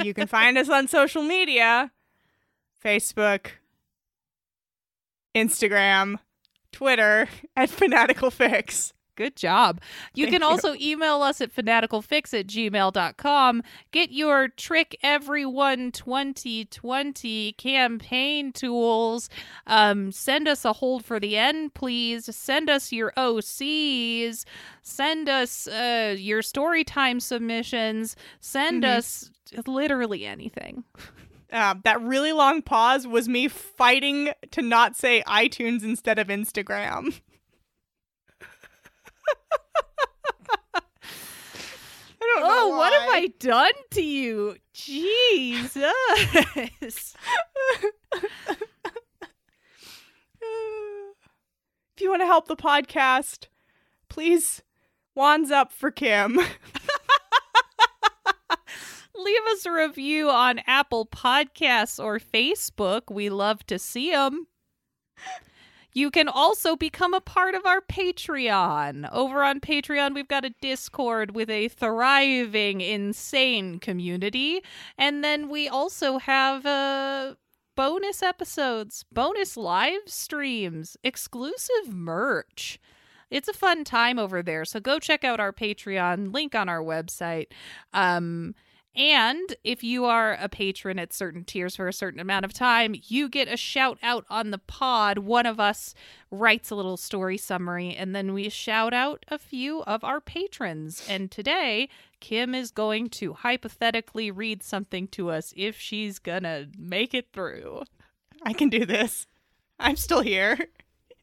you can find us on social media Facebook, Instagram, Twitter at Fantastic Fics. Good job. You Thank can you. also email us at fantasticfics at gmail.com. Get your Trick Everyone 2020 campaign tools. Um, send us a hold for the end, please. Send us your OCs. Send us uh, your story time submissions. Send Mhm. us literally anything. Uh, that really long pause was me fighting to not say iTunes instead of Instagram. I don't know. Oh, what have. I done to you? Jesus. if you want to help the podcast, please wands up for Kim. Leave us a review on Apple Podcasts or Facebook. We love to see them. You can also become a part of our Patreon. Over on Patreon, we've got a Discord with a thriving, insane community. And then we also have uh, bonus episodes, bonus live streams, exclusive merch. It's a fun time over there. So go check out our Patreon, link on our website. Um, and if you are a patron at certain tiers for a certain amount of time, you get a shout out on the pod. One of us writes a little story summary, and then we shout out a few of our patrons. And today, Kim is going to hypothetically read something to us if she's gonna make it through. I can do this. I'm still here.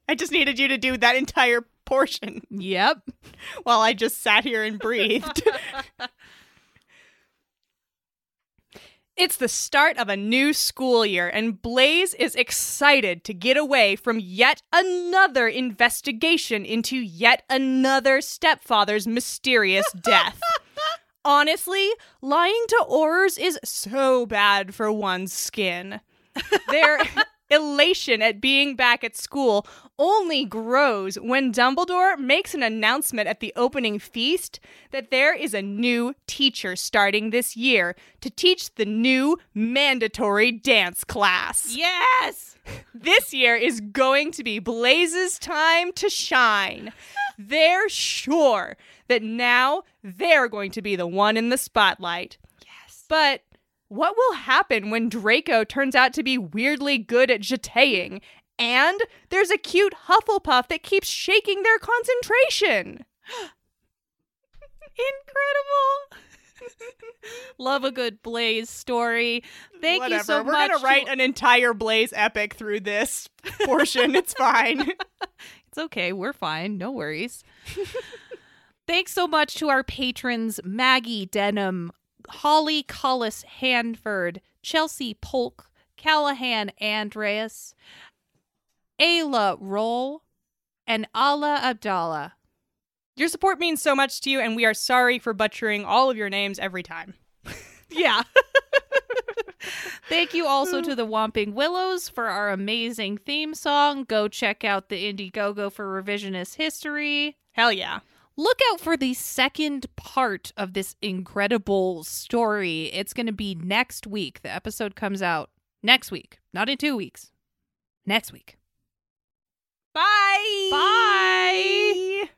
I just needed you to do that entire portion Yep. while I just sat here and breathed. It's the start of a new school year, and Blaise is excited to get away from yet another investigation into yet another stepfather's mysterious death. Honestly, lying to Aurors is so bad for one's skin. Their elation at being back at school only grows when Dumbledore makes an announcement at the opening feast that there is a new teacher starting this year to teach the new mandatory dance class. Yes. This year is going to be Blaise's time to shine. They're sure that now they're going to be the one in the spotlight. Yes. But what will happen when Draco turns out to be weirdly good at jeteing and there's a cute Hufflepuff that keeps shaking their concentration? Incredible. Love a good Blaise story. Thank Whatever. you so We're much. gonna to- write an entire Blaise epic through this portion. it's fine. It's okay. We're fine. No worries. Thanks so much to our patrons Maggie Denham, Holly Collis Hanford, Chelsea Polk, Callahan Andreas, Ayla Roll, and Allah Abdallah. Your support means so much to you, and we are sorry for butchering all of your names every time. Yeah. Thank you also to the Whomping Willows for our amazing theme song. Go check out the Indiegogo for revisionist history. Hell yeah. Look out for the second part of this incredible story. It's going to be next week. The episode comes out next week, not in two weeks. Next week. Bye. Bye.